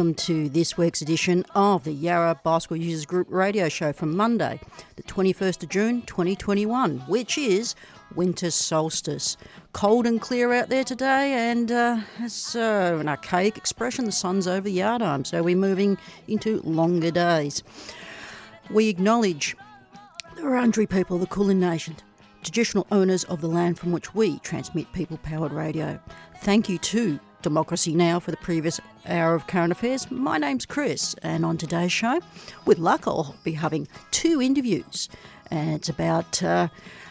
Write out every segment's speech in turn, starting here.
welcome to this week's edition of the Yarra Bicycle Users Group radio show from Monday, the 21st of June 2021, which is winter solstice. Cold and clear out there today, and uh, it's uh, an archaic expression the sun's over the yard arm, so we're moving into longer days. We acknowledge the Wurundjeri people of the Kulin Nation, traditional owners of the land from which we transmit people powered radio. Thank you to Democracy Now! for the previous hour of current affairs. My name's Chris, and on today's show, with luck, I'll be having two interviews. And it's about uh,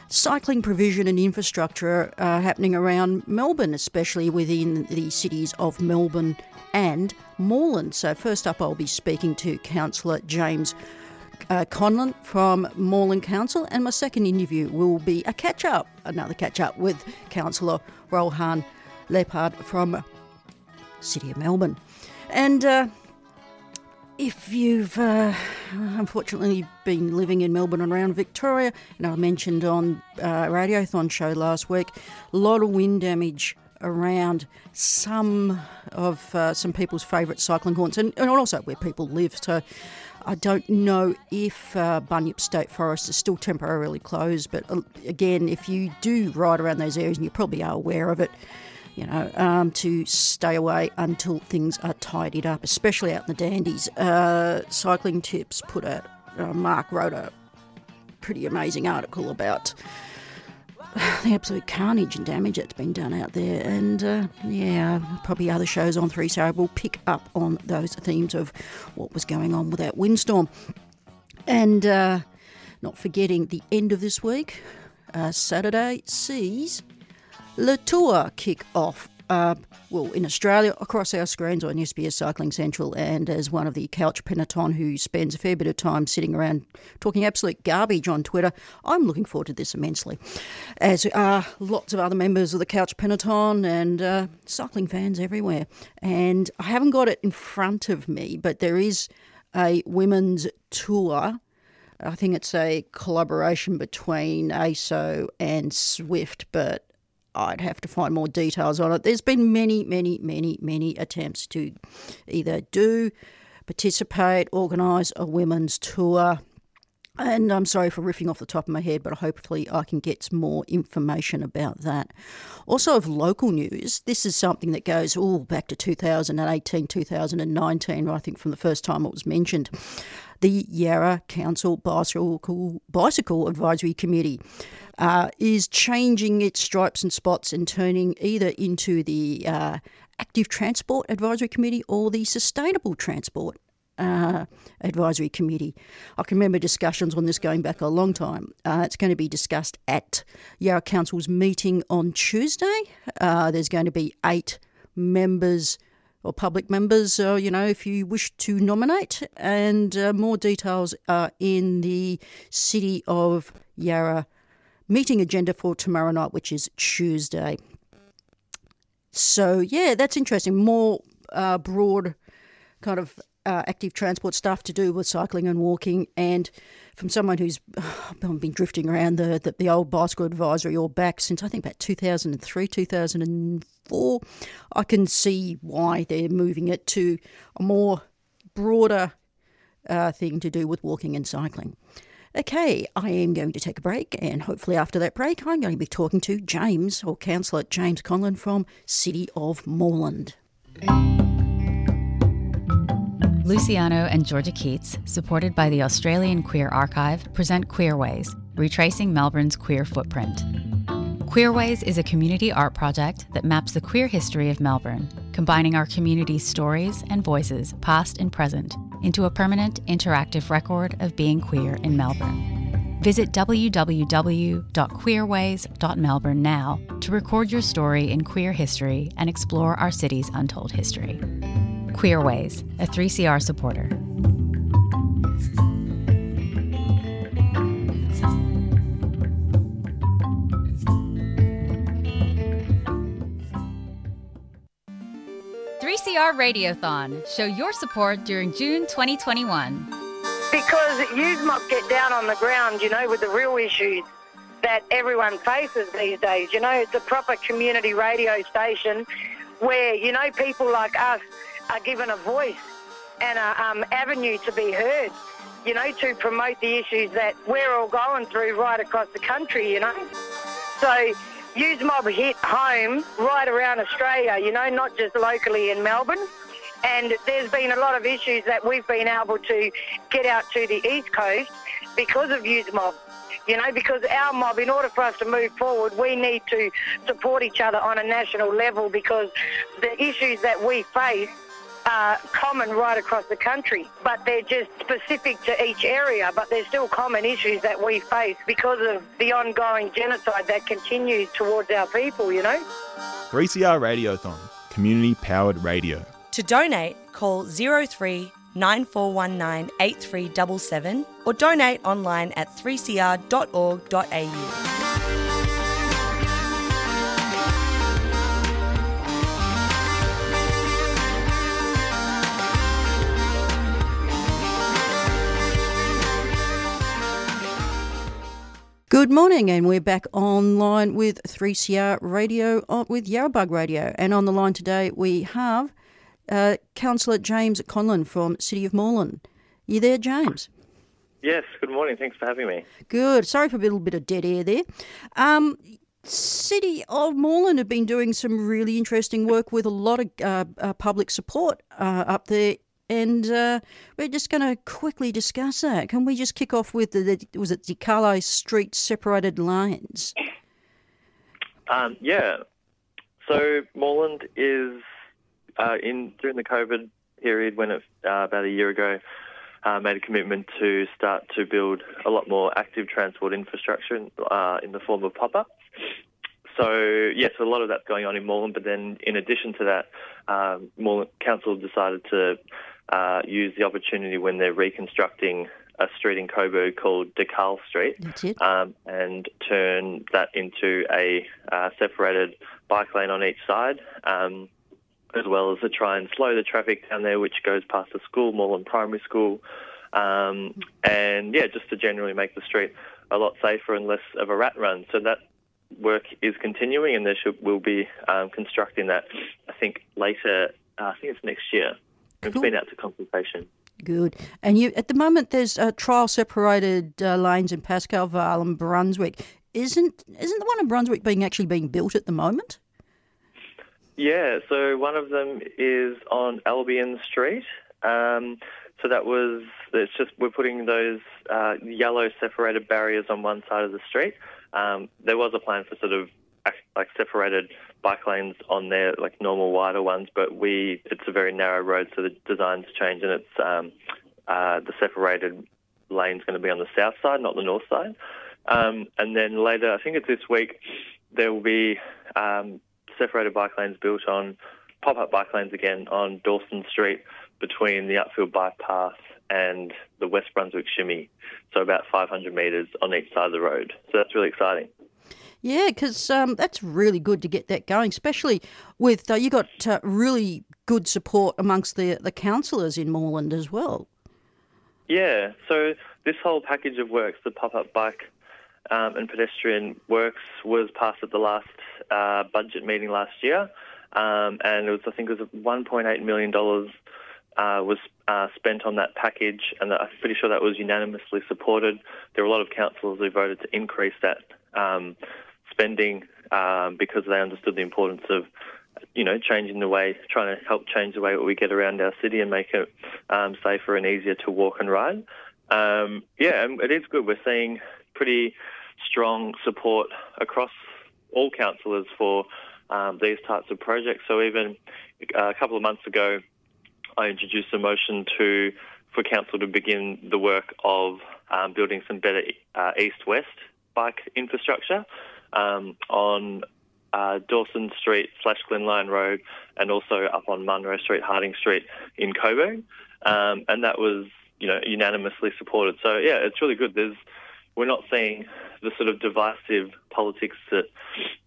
cycling provision and infrastructure uh, happening around Melbourne, especially within the cities of Melbourne and Moreland. So, first up, I'll be speaking to Councillor James. Uh, Conlon from Moreland Council, and my second interview will be a catch up, another catch up with Councillor Rohan Leppert from City of Melbourne. And uh, if you've uh, unfortunately been living in Melbourne and around Victoria, and I mentioned on uh, Radiothon show last week, a lot of wind damage around some of uh, some people's favourite cycling haunts and, and, also where people live. So I don't know if uh, Bunyip State Forest is still temporarily closed, but uh, again, if you do ride around those areas and you probably are aware of it, you know, um, to stay away until things are tidied up, especially out in the dandies. Uh, Cycling Tips put out, uh, Mark wrote a pretty amazing article about the absolute carnage and damage that's been done out there. And uh, yeah, probably other shows on 3CR will pick up on those themes of what was going on with that windstorm. And uh, not forgetting the end of this week, uh, Saturday sees Le Tour kick off. Uh, well, in Australia, across our screens on SBS Cycling Central, and as one of the couch peloton who spends a fair bit of time sitting around talking absolute garbage on Twitter, I'm looking forward to this immensely. As are lots of other members of the couch peloton and uh, cycling fans everywhere. And I haven't got it in front of me, but there is a women's tour. I think it's a collaboration between ASO and Zwift, but I'd have to find more details on it. There's been many, many, many, many attempts to either do, participate, organise a women's tour. And I'm sorry for riffing off the top of my head, but hopefully I can get some more information about that. Also, of local news, this is something that goes all back to 2018, 2019, I think from the first time it was mentioned. The Yarra Council Bicycle, Bicycle Advisory Committee uh, is changing its stripes and spots and turning either into the uh, Active Transport Advisory Committee or the Sustainable Transport uh, Advisory Committee. I can remember discussions on this going back a long time. Uh, it's going to be discussed at Yarra Council's meeting on Tuesday. Uh, there's going to be eight members or public members, uh, you know, if you wish to nominate, and uh, more details are in the City of Yarra meeting agenda for tomorrow night, which is Tuesday. So, yeah, that's interesting. More uh, broad kind of uh, active transport stuff to do with cycling and walking. And from someone who's been drifting around the, the, the, old bicycle advisory all back since I think about 2003, 2004, I can see why they're moving it to a more broader uh, thing to do with walking and cycling. Okay, I am going to take a break, and hopefully, after that break, I'm going to be talking to James or Councillor James Conlon from City of Moreland. Luciano and Georgia Keats, supported by the Australian Queer Archive, present Queerways, retracing Melbourne's queer footprint. Queerways is a community art project that maps the queer history of Melbourne, combining our community's stories and voices, past and present, into a permanent interactive record of being queer in Melbourne. Visit www.queerways.melbourne now to record your story in queer history and explore our city's untold history. Queerways, a 3CR supporter. CR Radiothon. Show your support during June 2021 because you might get down on the ground, you know, with the real issues that everyone faces these days. You know, it's a proper community radio station where, you know, people like us are given a voice and an um, avenue to be heard, you know, to promote the issues that we're all going through right across the country, you know. So Use Mob hit home right around Australia, you know, not just locally in Melbourne. And there's been a lot of issues that we've been able to get out to the East Coast because of Use Mob. You know, because our mob, in order for us to move forward, we need to support each other on a national level because the issues that we face are common right across the country, but they're just specific to each area, but they're still common issues that we face because of the ongoing genocide that continues towards our people, you know? 3CR Radiothon, community powered radio. To donate, call 03 9419 8377 or donate online at 3cr.org.au. Good morning, and we're back online with 3CR Radio uh, with Yarrabug Radio. And on the line today, we have uh, Councillor James Conlon from City of Moreland. You there, James? Yes, good morning. Thanks for having me. Good. Sorry for a little bit of dead air there. Um, City of Moreland have been doing some really interesting work with a lot of uh, uh, public support uh, up there, and uh, we're just going to quickly discuss that. Can we just kick off with the, the was it Carlisle Street separated lanes? Um, yeah. So Moreland is uh, in during the COVID period, when it uh, about a year ago uh, made a commitment to start to build a lot more active transport infrastructure in, uh, in the form of pop-ups. So yes, a lot of that's going on in Moreland, but then in addition to that, um, Moreland Council decided to uh, use the opportunity when they're reconstructing a street in Coburg called De Carle Street um, and turn that into a uh, separated bike lane on each side. Um, as well as to try and slow the traffic down there, which goes past the school, Moreland Primary School, um, and yeah, just to generally make the street a lot safer and less of a rat run. So that work is continuing, and there should, will be um, constructing that. I think later. Uh, I think it's next year. It's cool. been out to consultation. Good. And you, at the moment, there's uh, trial separated uh, lanes in Pascoe Vale and Brunswick. Isn't isn't the one in Brunswick being actually being built at the moment? Yeah, so one of them is on Albion Street. Um, so that was, it's just, we're putting those uh, yellow separated barriers on one side of the street. Um, there was a plan for sort of like separated bike lanes on there, like normal wider ones, but we, it's a very narrow road, so the design's changed and it's, um, uh, the separated lane's going to be on the south side, not the north side. Um, and then later, I think it's this week, there will be um, separated bike lanes built on pop-up bike lanes again on Dawson Street between the Upfield Bike Path and the West Brunswick Shimmy. So about 500 metres on each side of the road. So that's really exciting. Yeah, because um, that's really good to get that going, especially with uh, you got uh, really good support amongst the the councillors in Moreland as well. Yeah, so this whole package of works, the pop up bike um, and pedestrian works, was passed at the last uh, budget meeting last year, um, and it was I think it was 1.8 million dollars uh, was uh, spent on that package, and I'm pretty sure that was unanimously supported. There were a lot of councillors who voted to increase that um, spending um, because they understood the importance of you know, changing the way, trying to help change the way we get around our city and make it um, safer and easier to walk and ride. Um, yeah, it is good. We're seeing pretty strong support across all councillors for um, these types of projects. So even uh, a couple of months ago, I introduced a motion to for council to begin the work of um, building some better uh, east-west bike infrastructure um, on uh, Dawson Street slash Glenlyon Road and also up on Munro Street, Harding Street in Coburg. Um, and that was, you know, unanimously supported. So yeah, it's really good. There's, we're not seeing the sort of divisive politics that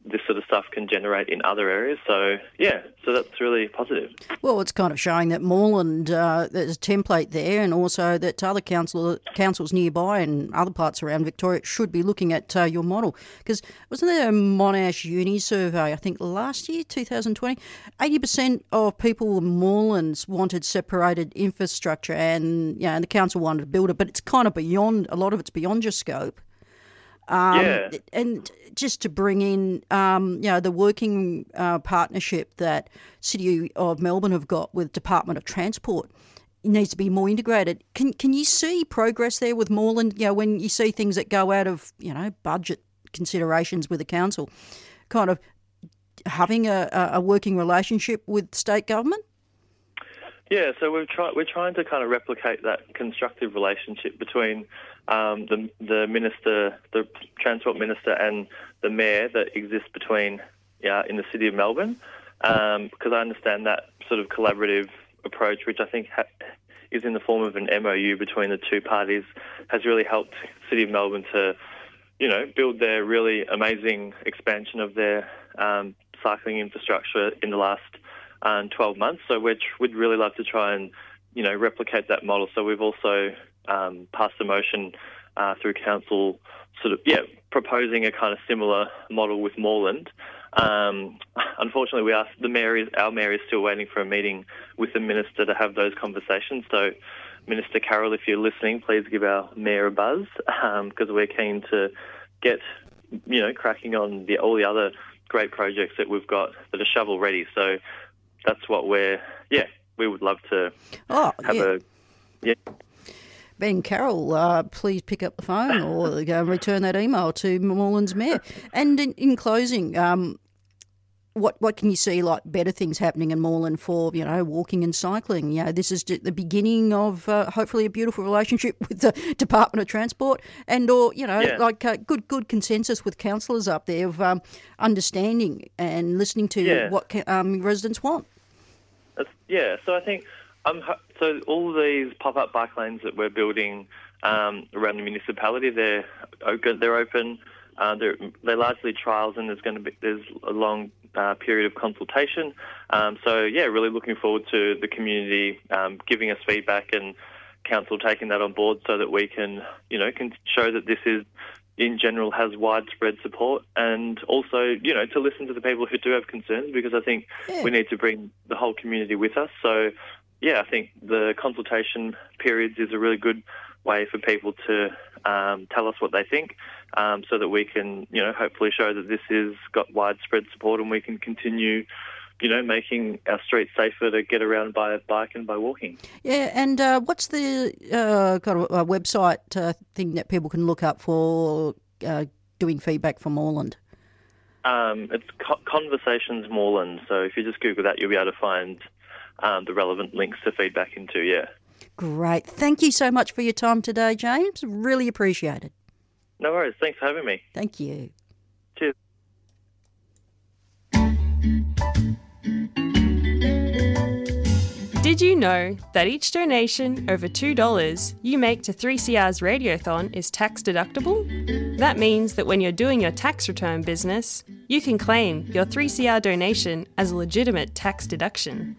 this sort of stuff can generate in other areas. So yeah, so that's really positive. Well, it's kind of showing that Moreland uh, there's a template there, and also that other council councils nearby and other parts around Victoria should be looking at uh, your model. Because wasn't there a Monash Uni survey? I think last year, 2020, 80 percent of people in Morelands wanted separated infrastructure, and yeah, and the council wanted to build it, but it's kind of beyond a lot of it's beyond your scope. Um, yeah. And just to bring in, um, you know, the working uh, partnership that City of Melbourne have got with Department of Transport needs to be more integrated. Can can you see progress there with Moreland? You know, when you see things that go out of you know budget considerations with the council, kind of having a, a working relationship with state government. Yeah, so we're try- we're trying to kind of replicate that constructive relationship between um, the the minister, the transport minister, and the mayor that exists between yeah in the city of Melbourne, um, because I understand that sort of collaborative approach, which I think ha- is in the form of an MOU between the two parties, has really helped city of Melbourne to you know build their really amazing expansion of their um, cycling infrastructure in the last um, 12 months. So we'd, we'd really love to try and you know replicate that model. So we've also um, passed a motion uh, through council, sort of yeah, proposing a kind of similar model with Moreland. Um, unfortunately, we asked the mayor is our mayor is still waiting for a meeting with the minister to have those conversations. So, Minister Carroll, if you're listening, please give our mayor a buzz because um, we're keen to get you know cracking on the, all the other great projects that we've got that are shovel ready. So that's what we're yeah we would love to oh, have yeah. a yeah Ben Carroll, uh, please pick up the phone or uh, return that email to Moreland's mayor. And in, in closing, um, what what can you see like better things happening in Moreland for you know walking and cycling? You know, this is the beginning of uh, hopefully a beautiful relationship with the Department of Transport, and or you know yeah. like uh, good good consensus with councillors up there of um, understanding and listening to Yeah. what um, residents want. That's- yeah, so I think um, ho- so. All these pop-up bike lanes that we're building um, around the municipality, they're open. They're open. Uh, they're, they're largely trials, and there's going to be there's a long uh, period of consultation. Um, so yeah, really looking forward to the community um, giving us feedback and council taking that on board, so that we can you know can show that this is in general has widespread support and also, you know, to listen to the people who do have concerns because I think Yeah. we need to bring the whole community with us. So, yeah, I think the consultation periods is a really good way for people to um, tell us what they think um, so that we can, you know, hopefully show that this has got widespread support and we can continue, you know, making our streets safer to get around by bike and by walking. Yeah, and uh, what's the uh, kind of uh, website uh, thing that people can look up for uh, doing feedback from Moreland? Um, it's Conversations Moreland. So if you just Google that, you'll be able to find um, the relevant links to feedback into. Yeah. Great. Thank you so much for your time today, James. Really appreciate it. No worries. Thanks for having me. Thank you. Cheers. Did you know that each donation over $2 you make to 3CR's Radiothon is tax deductible? That means that when you're doing your tax return business, you can claim your 3CR donation as a legitimate tax deduction.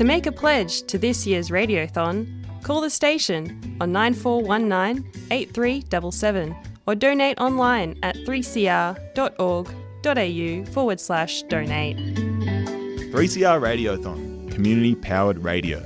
To make a pledge to this year's Radiothon, call the station on 9419 8377 or donate online at 3cr.org.au forward slash donate. 3CR Radiothon, community powered radio.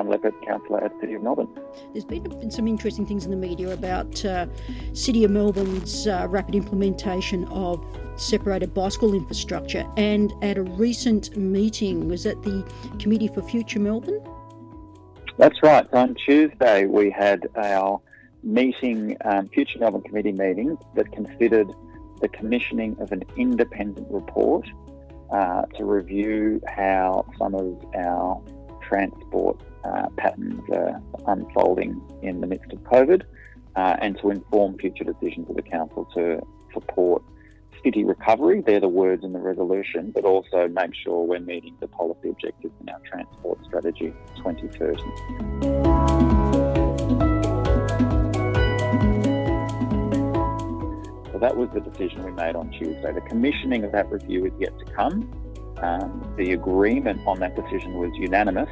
Rohan Leppert, Councillor at City of Melbourne. There's been, been some interesting things in the media about uh, City of Melbourne's uh, rapid implementation of separated bicycle infrastructure. And at a recent meeting, was at the Committee for Future Melbourne? That's right. On Tuesday, we had our meeting, um, Future Melbourne Committee meeting, that considered the commissioning of an independent report uh, to review how some of our transport uh, patterns are unfolding in the midst of COVID uh, and to inform future decisions of the Council to support city recovery. They're the words in the resolution, but also make sure we're meeting the policy objectives in our transport strategy 2030. that was the decision we made on Tuesday. The commissioning of that review is yet to come. Um, the agreement on that decision was unanimous,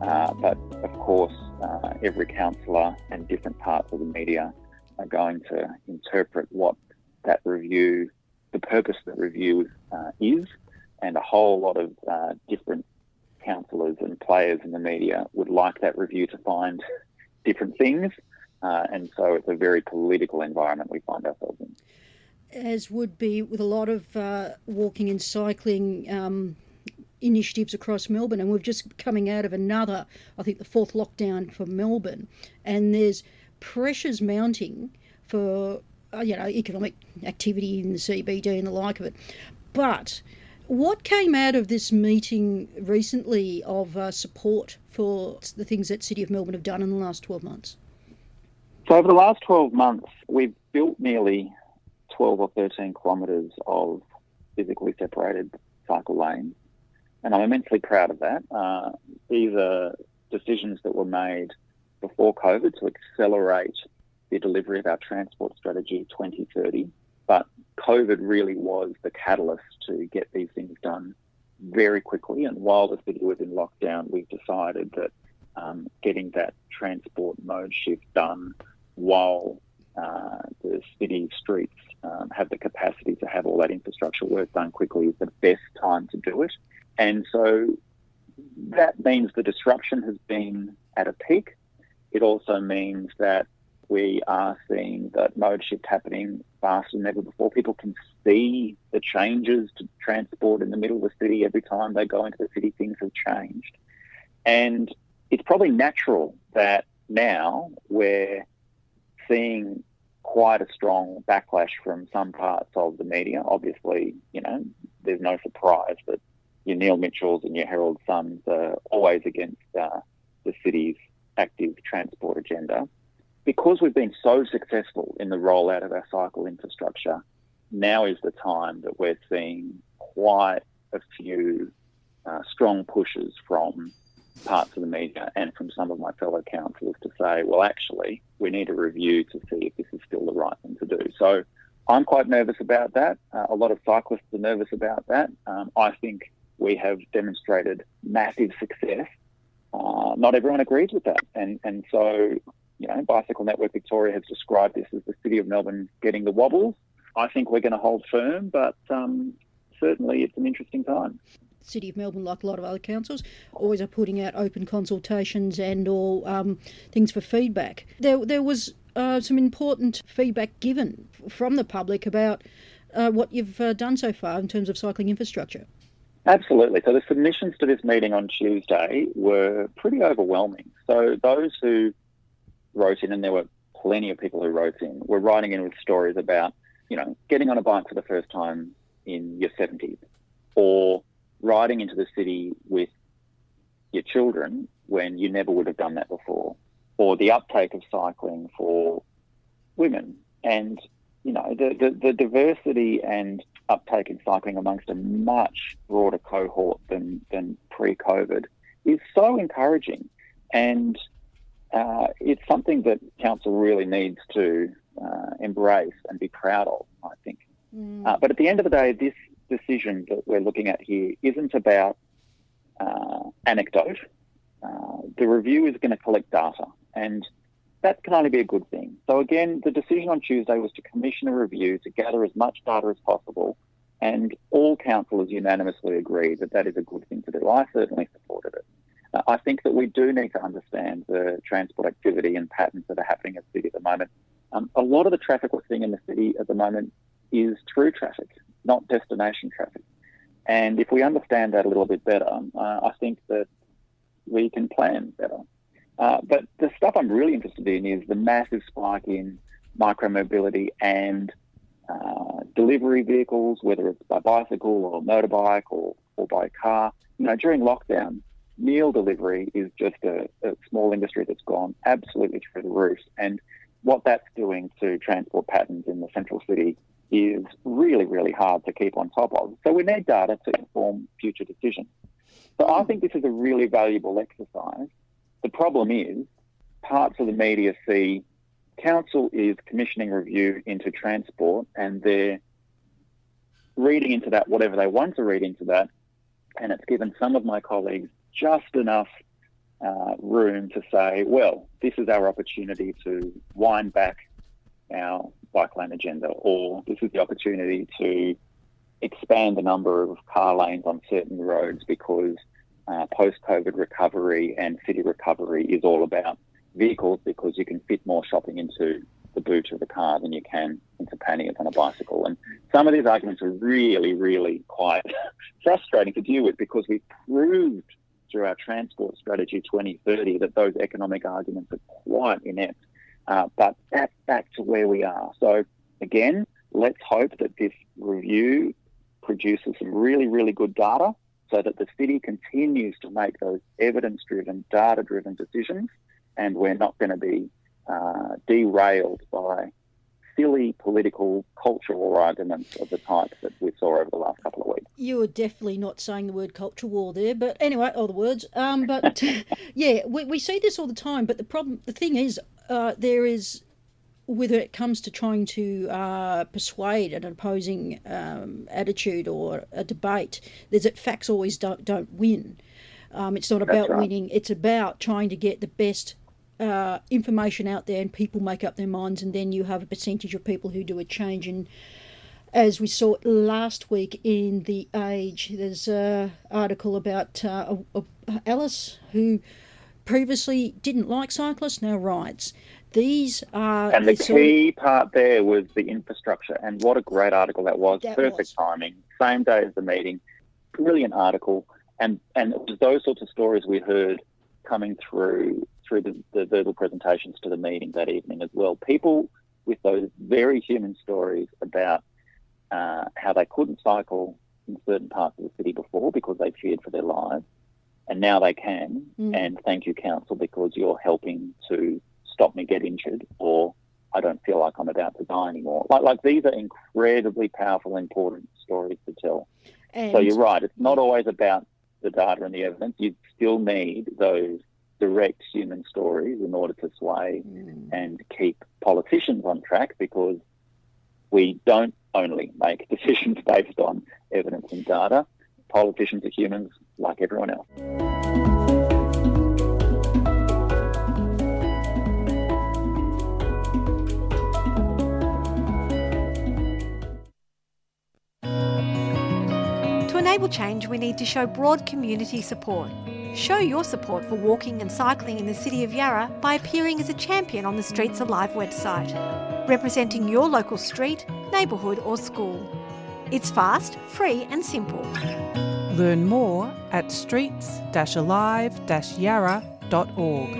uh, but of course, uh, every councillor and different parts of the media are going to interpret what that review, the purpose of the review uh, is, and a whole lot of uh, different councillors and players in the media would like that review to find different things. Uh, and so it's a very political environment we find ourselves in. As would be with a lot of uh, walking and cycling um, initiatives across Melbourne, and we're just coming out of another, I think, the fourth lockdown for Melbourne, and there's pressures mounting for uh, you know economic activity in the CBD and the like of it. But what came out of this meeting recently of uh, support for the things that City of Melbourne have done in the last 12 months? So over the last 12 months, we've built nearly 12 or 13 kilometres of physically separated cycle lanes, and I'm immensely proud of that. Uh, these are decisions that were made before COVID to accelerate the delivery of our transport strategy 2030, but COVID really was the catalyst to get these things done very quickly. And while the city was in lockdown, we decided that um, getting that transport mode shift done while uh, the city streets um, have the capacity to have all that infrastructure work done quickly is the best time to do it. And so that means the disruption has been at a peak. It also means that we are seeing that mode shift happening faster than ever before. People can see the changes to transport in the middle of the city every time they go into the city, things have changed. And it's probably natural that now we're seeing quite a strong backlash from some parts of the media. Obviously, you know, there's no surprise that your Neil Mitchells and your Herald Suns are always against uh, the city's active transport agenda. Because we've been so successful in the rollout of our cycle infrastructure, now is the time that we're seeing quite a few uh, strong pushes from parts of the media and from some of my fellow councillors to say, well, actually, we need a review to see if this is still the right thing to do. So I'm quite nervous about that. Uh, a lot of cyclists are nervous about that. Um, I think we have demonstrated massive success. Uh, not everyone agrees with that. And, and so, you know, Bicycle Network Victoria has described this as the City of Melbourne getting the wobbles. I think we're going to hold firm, but um, certainly it's an interesting time. City of Melbourne, like a lot of other councils, always are putting out open consultations and or um, things for feedback. There, there was uh, some important feedback given from the public about uh, what you've uh, done so far in terms of cycling infrastructure. Absolutely. So the submissions to this meeting on Tuesday were pretty overwhelming. So those who wrote in, and there were plenty of people who wrote in, were writing in with stories about, you know, getting on a bike for the first time in your 70s, or riding into the city with your children when you never would have done that before, or the uptake of cycling for women. And, you know, the, the, the diversity and uptake in cycling amongst a much broader cohort than, than pre COVID is so encouraging. And uh, it's something that council really needs to uh, embrace and be proud of, I think. Mm. Uh, but at the end of the day, this decision that we're looking at here isn't about uh, anecdote. Uh, the review is going to collect data, and that can only be a good thing. So, again, the decision on Tuesday was to commission a review to gather as much data as possible, and all councillors unanimously agreed that that is a good thing to do. I certainly supported it. Uh, I think that we do need to understand the transport activity and patterns that are happening in the city at the moment. Um, a lot of the traffic we're seeing in the city at the moment is through traffic, not destination traffic. And if we understand that a little bit better, uh, I think that we can plan better. Uh, but the stuff I'm really interested in is the massive spike in micromobility and uh, delivery vehicles, whether it's by bicycle or motorbike or, or by car. You know, during lockdown, meal delivery is just a, a small industry that's gone absolutely through the roof. And what that's doing to transport patterns in the central city is really, really hard to keep on top of. So we need data to inform future decisions. So I think this is a really valuable exercise. The problem is parts of the media see council is commissioning review into transport and they're reading into that whatever they want to read into that. And it's given some of my colleagues just enough uh, room to say, well, this is our opportunity to wind back our bike lane agenda, or this is the opportunity to expand the number of car lanes on certain roads because uh, post COVID recovery and city recovery is all about vehicles because you can fit more shopping into the boot of the car than you can into panniers on a bicycle. And some of these arguments are really, really quite frustrating to deal with because we've proved through our transport strategy 2030 that those economic arguments are quite inept. Uh, but that's back to where we are. So again, let's hope that this review produces some really, really good data so that the city continues to make those evidence-driven, data-driven decisions and we're not going to be uh, derailed by silly political, cultural arguments of the type that we saw over the last couple of weeks. You were definitely not saying the word culture war there, but anyway, all the words. Um, but yeah, we, we see this all the time. But the problem, the thing is, uh, there is, whether it comes to trying to uh, persuade an opposing um, attitude or a debate, there's that facts always don't don't win. Um, it's not about right. winning; it's about trying to get the best uh, information out there and people make up their minds, and then you have a percentage of people who do a change. And as we saw last week in the Age, there's an article about uh, Alice who previously didn't like cyclists, now rides. These are and the key of, part there was the infrastructure, and what a great article that was! That Perfect was. timing, same day as the meeting, brilliant article, and and it was those sorts of stories we heard coming through through the, the verbal presentations to the meeting that evening as well. People with those very human stories about uh, how they couldn't cycle in certain parts of the city before because they feared for their lives, and now they can. Mm. And thank you, council, because you're helping to stop me get injured, or I don't feel like I'm about to die anymore. Like, like these are incredibly powerful, important stories to tell. And so you're right; it's not always about the data and the evidence. You still need those direct human stories in order to sway mm. and keep politicians on track because we don't only make decisions based on evidence and data. Politicians are humans like everyone else. Enable change, we need to show broad community support. Show your support for walking and cycling in the City of Yarra by appearing as a champion on the Streets Alive website, representing your local street, neighbourhood, or school. It's fast, free, and simple. Learn more at streets alive yarra.org.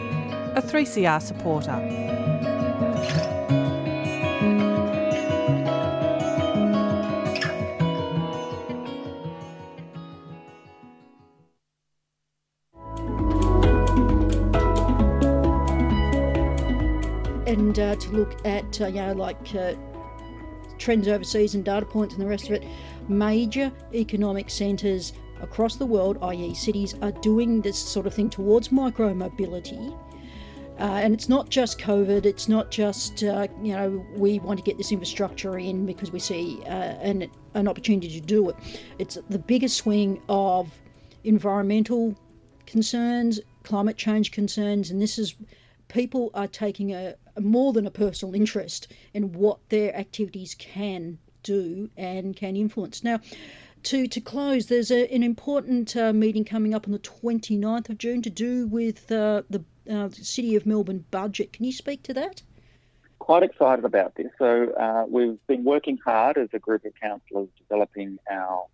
A 3CR supporter. And uh, to look at uh, you know like uh, trends overseas and data points and the rest of it. Major economic centres across the world, i.e., cities, are doing this sort of thing towards micro mobility. Uh, and it's not just COVID. It's not just uh, you know we want to get this infrastructure in because we see uh, an an opportunity to do it. It's the biggest swing of environmental concerns, climate change concerns, and this is people are taking a, a more than a personal interest in what their activities can do and can influence. Now, to, to close, there's a, an important uh, meeting coming up on the 29th of June to do with uh, the uh, City of Melbourne budget. Can you speak to that? Quite excited about this. So, uh, we've been working hard as a group of councillors developing our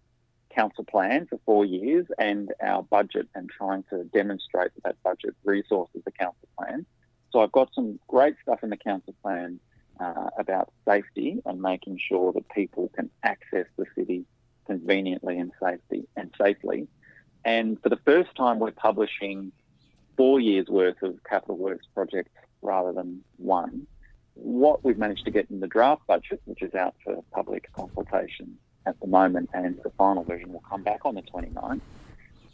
council plan for four years and our budget and trying to demonstrate that that budget resources the council plan. So, I've got some great stuff in the council plan uh, about safety and making sure that people can access the city conveniently and safety and safely. And for the first time, we're publishing four years worth of capital works projects rather than one. What we've managed to get in the draft budget, which is out for public consultation at the moment, and the final version will come back on the 29th,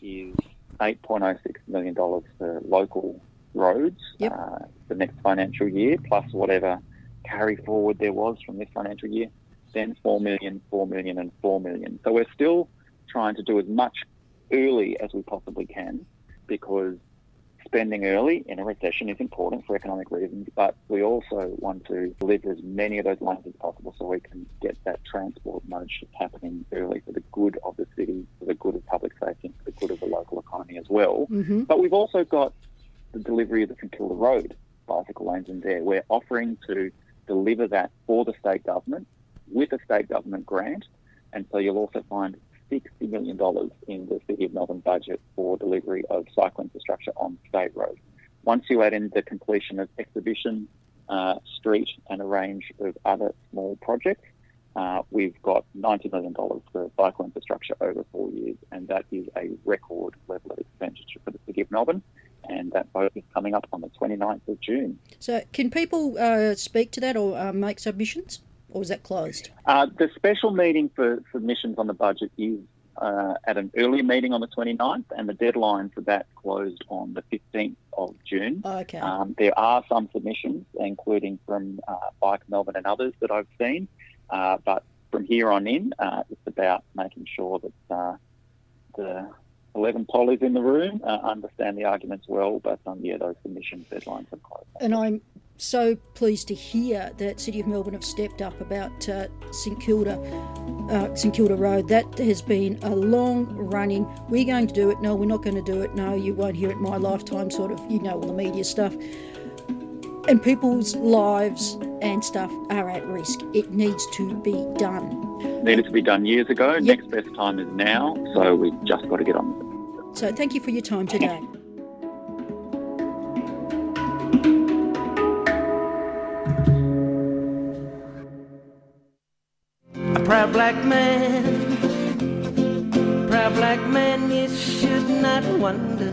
is $8.06 million for local roads yep. uh, the next financial year, plus whatever carry forward there was from this financial year, then 4 million, 4 million, and 4 million. So we're still trying to do as much early as we possibly can because spending early in a recession is important for economic reasons, but we also want to deliver as many of those loans as possible so we can get that transport mode shift happening early for the good of the city, for the good of public safety, and for the good of the local economy as well. Mm-hmm. But we've also got the delivery of the Kilda Road bicycle lanes in there. We're offering to deliver that for the state government with a state government grant. And so you'll also find $60 million in the City of Melbourne budget for delivery of cycle infrastructure on state roads. Once you add in the completion of Exhibition uh, Street and a range of other small projects, uh, we've got $90 million for cycle infrastructure over four years, and that is a record level of expenditure for the City of Melbourne and that vote is coming up on the 29th of June. So, can people uh, speak to that or uh, make submissions, or is that closed? Uh, the special meeting for submissions on the budget is uh, at an earlier meeting on the 29th, and the deadline for that closed on the 15th of June. Okay. Um, there are some submissions, including from uh, Bike Melbourne and others that I've seen, uh, but from here on in, it's about making sure that the 11 pollies in the room uh, understand the arguments well, but um, yeah, those submission deadlines are closed. And I'm so pleased to hear that City of Melbourne have stepped up about uh, St Kilda, uh, St Kilda Road. That has been a long running. We're going to do it. No, we're not going to do it. No, you won't hear it in my lifetime. Sort of, you know, all the media stuff. And people's lives and stuff are at risk. It needs to be done. Needed to be done years ago. Yep. Next best time is now. So we've just got to get on with it. So thank you for your time today. A proud black man, proud black man, you should not wonder.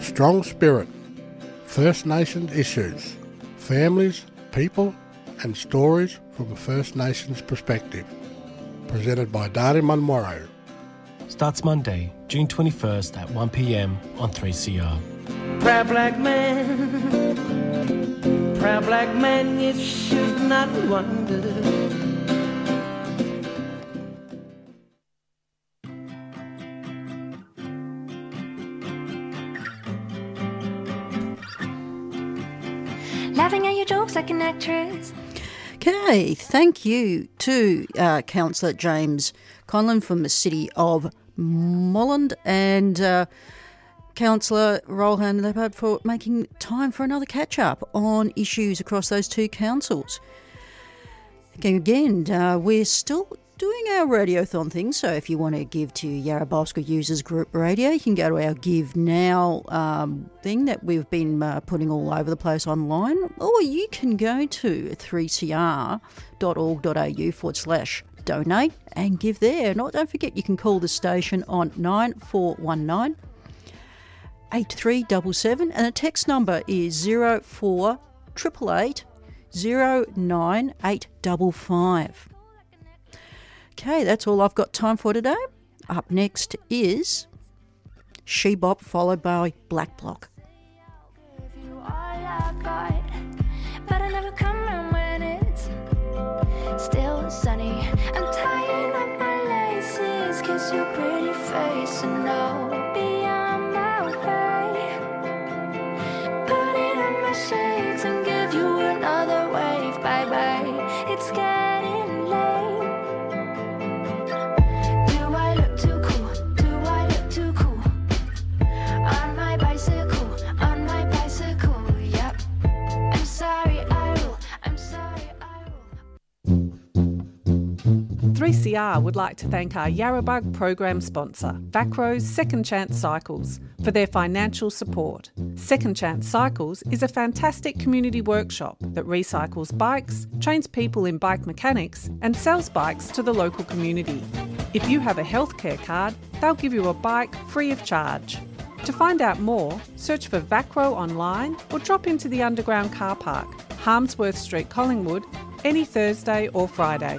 Strong spirit, First Nations issues, families, people, and stories from a First Nations perspective. Presented by Dari Manwaro starts Monday, June 21st at 1pm on 3CR. Proud black man, proud black man, you should not wonder. Laughing at your jokes like an actress. Okay, thank you to uh, Councillor James Conlon from the City of Moreland and uh, Councillor Rohan Leppert for making time for another catch up on issues across those two councils. Again, uh, we're still doing our radiothon thing, so if you want to give to Yarra Users Group Radio, you can go to our Give Now um, thing that we've been uh, putting all over the place online, or you can go to 3cr.org.au forward slash donate and give there. Not, don't forget you can call the station on 9419 8377 and the text number is 0488 09855. Okay, that's all I've got time for today. Up next is She Bop followed by Black Bloc. Still sunny. I'm tying up my laces, kiss your pretty face, and I'll be on my way. Putting on my shades 3CR would like to thank our Yarrabug program sponsor, Vacro's Second Chance Cycles, for their financial support. Second Chance Cycles is a fantastic community workshop that recycles bikes, trains people in bike mechanics, and sells bikes to the local community. If you have a healthcare card, they'll give you a bike free of charge. To find out more, search for Vacro online or drop into the underground car park, Harmsworth Street, Collingwood, any Thursday or Friday.